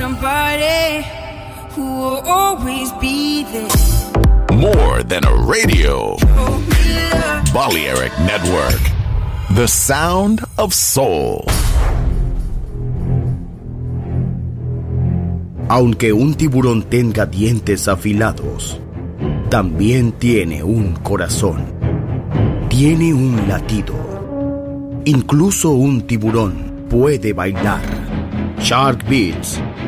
somebody who will always be there. More than a radio. Balearic Network. The sound of soul. Aunque un tiburón tenga dientes afilados, también tiene un corazón. Tiene un latido. Incluso un tiburón puede bailar. Shark Beats,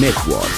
Network.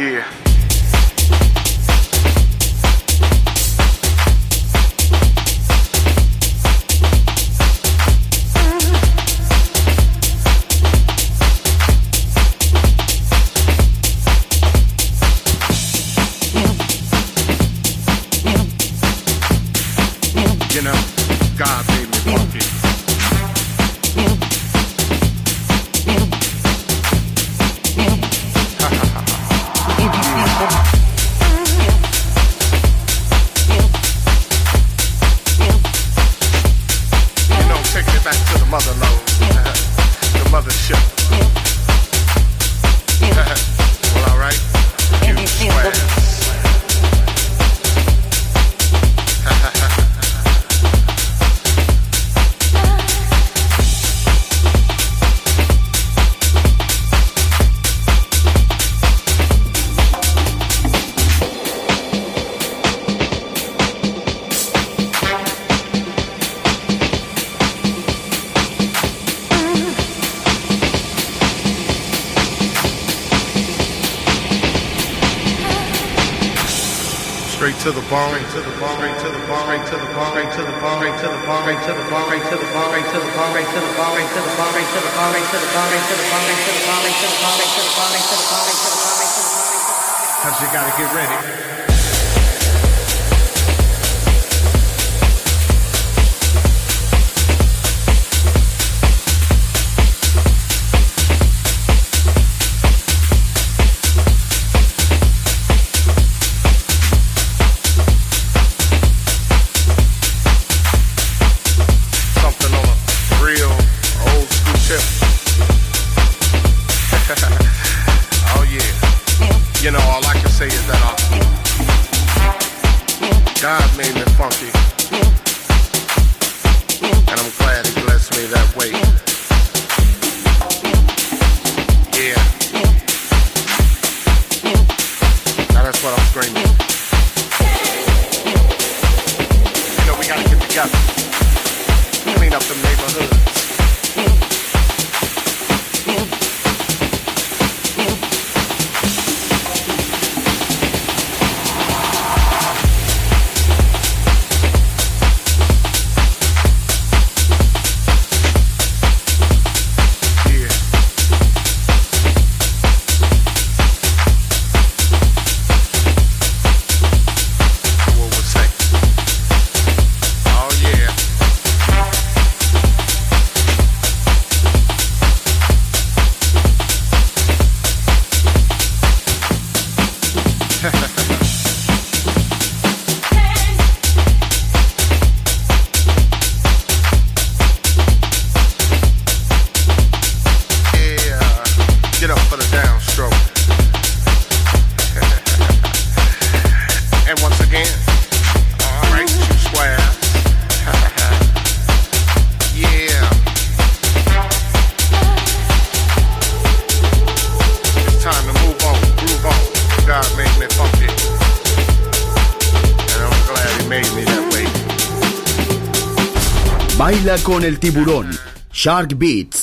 Yeah. Tiburón. Shark Beats.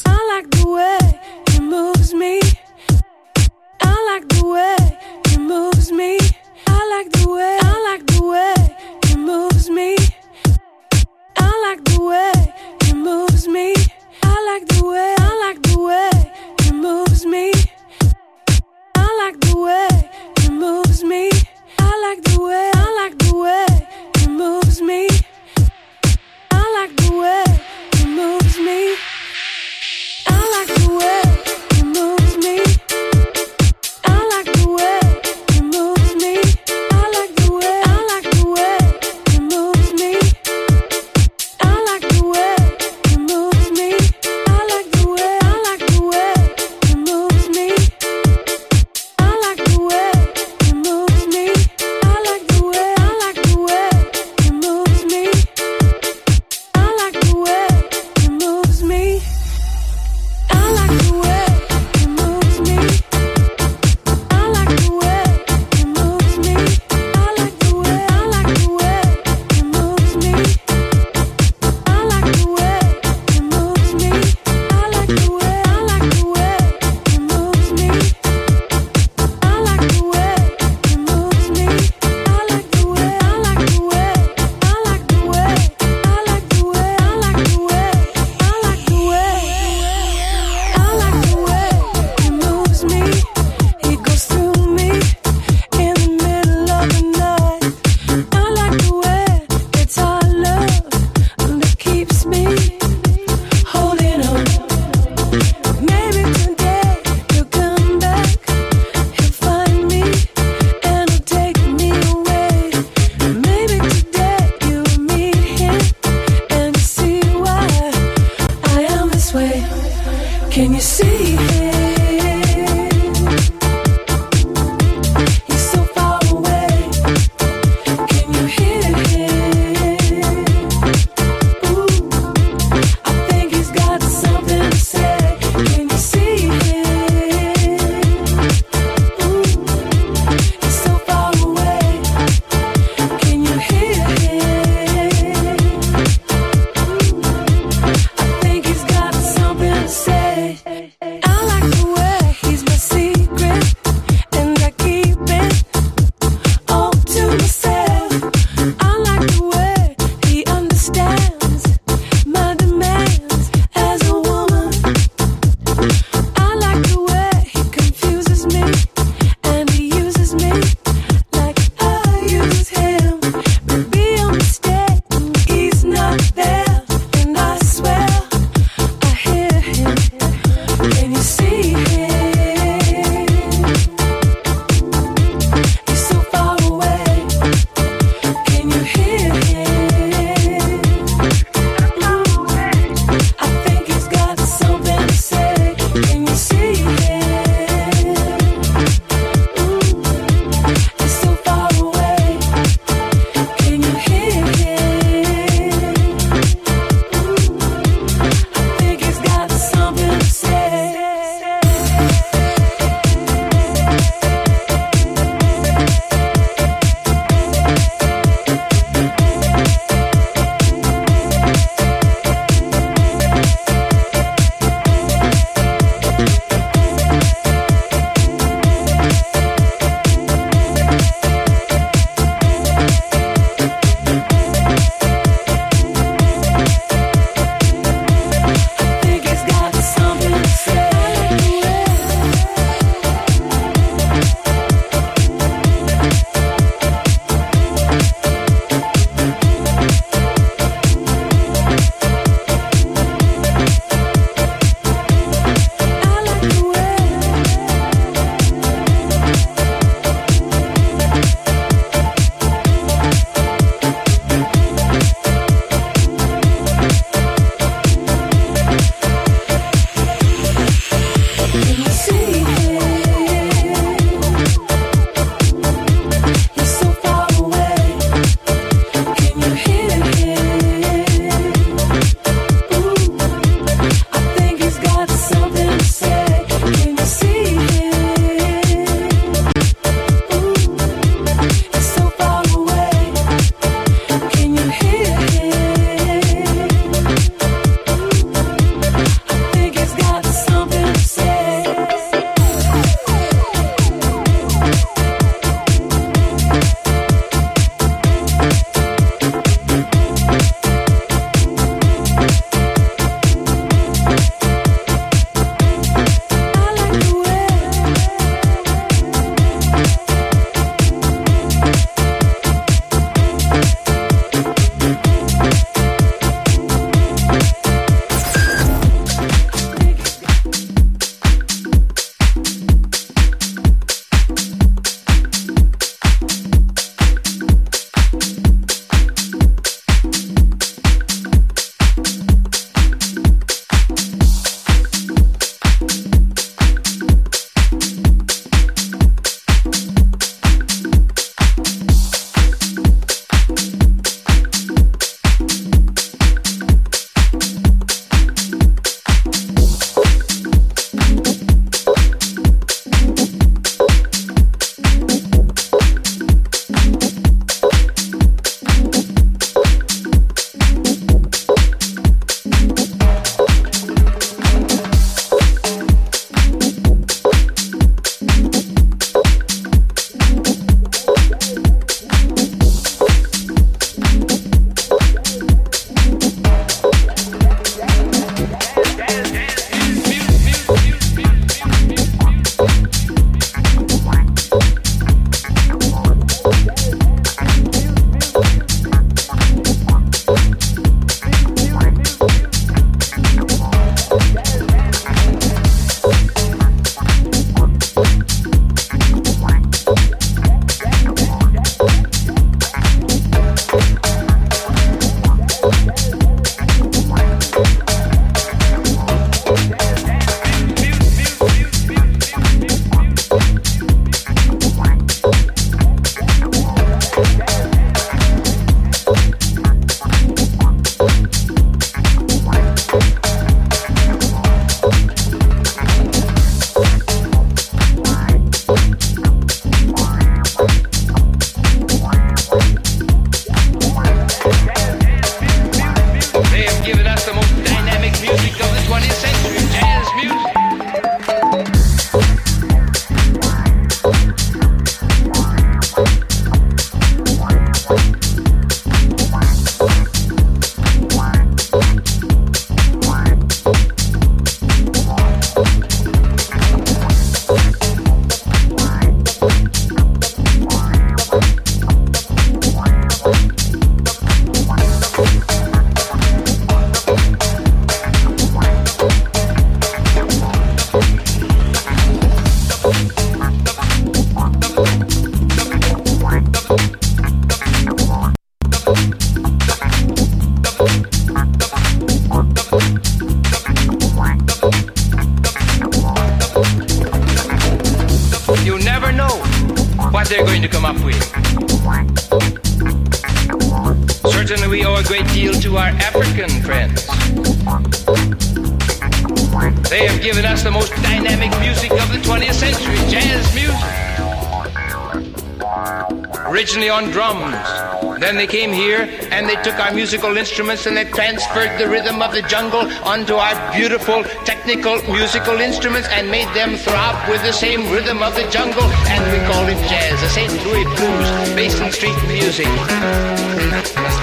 Musical instruments and they transferred the rhythm of the jungle onto our beautiful technical musical instruments and made them throb with the same rhythm of the jungle. And we call it jazz, the St. Louis blues, Basin Street music.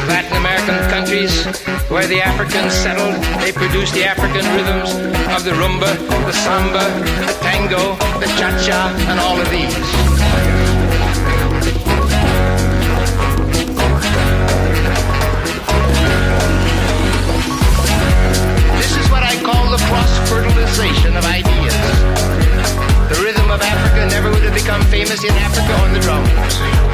Latin American countries where the Africans settled, they produced the African rhythms of the rumba, the samba, the tango, the cha-cha, and all of these. Become famous in Africa on the drums.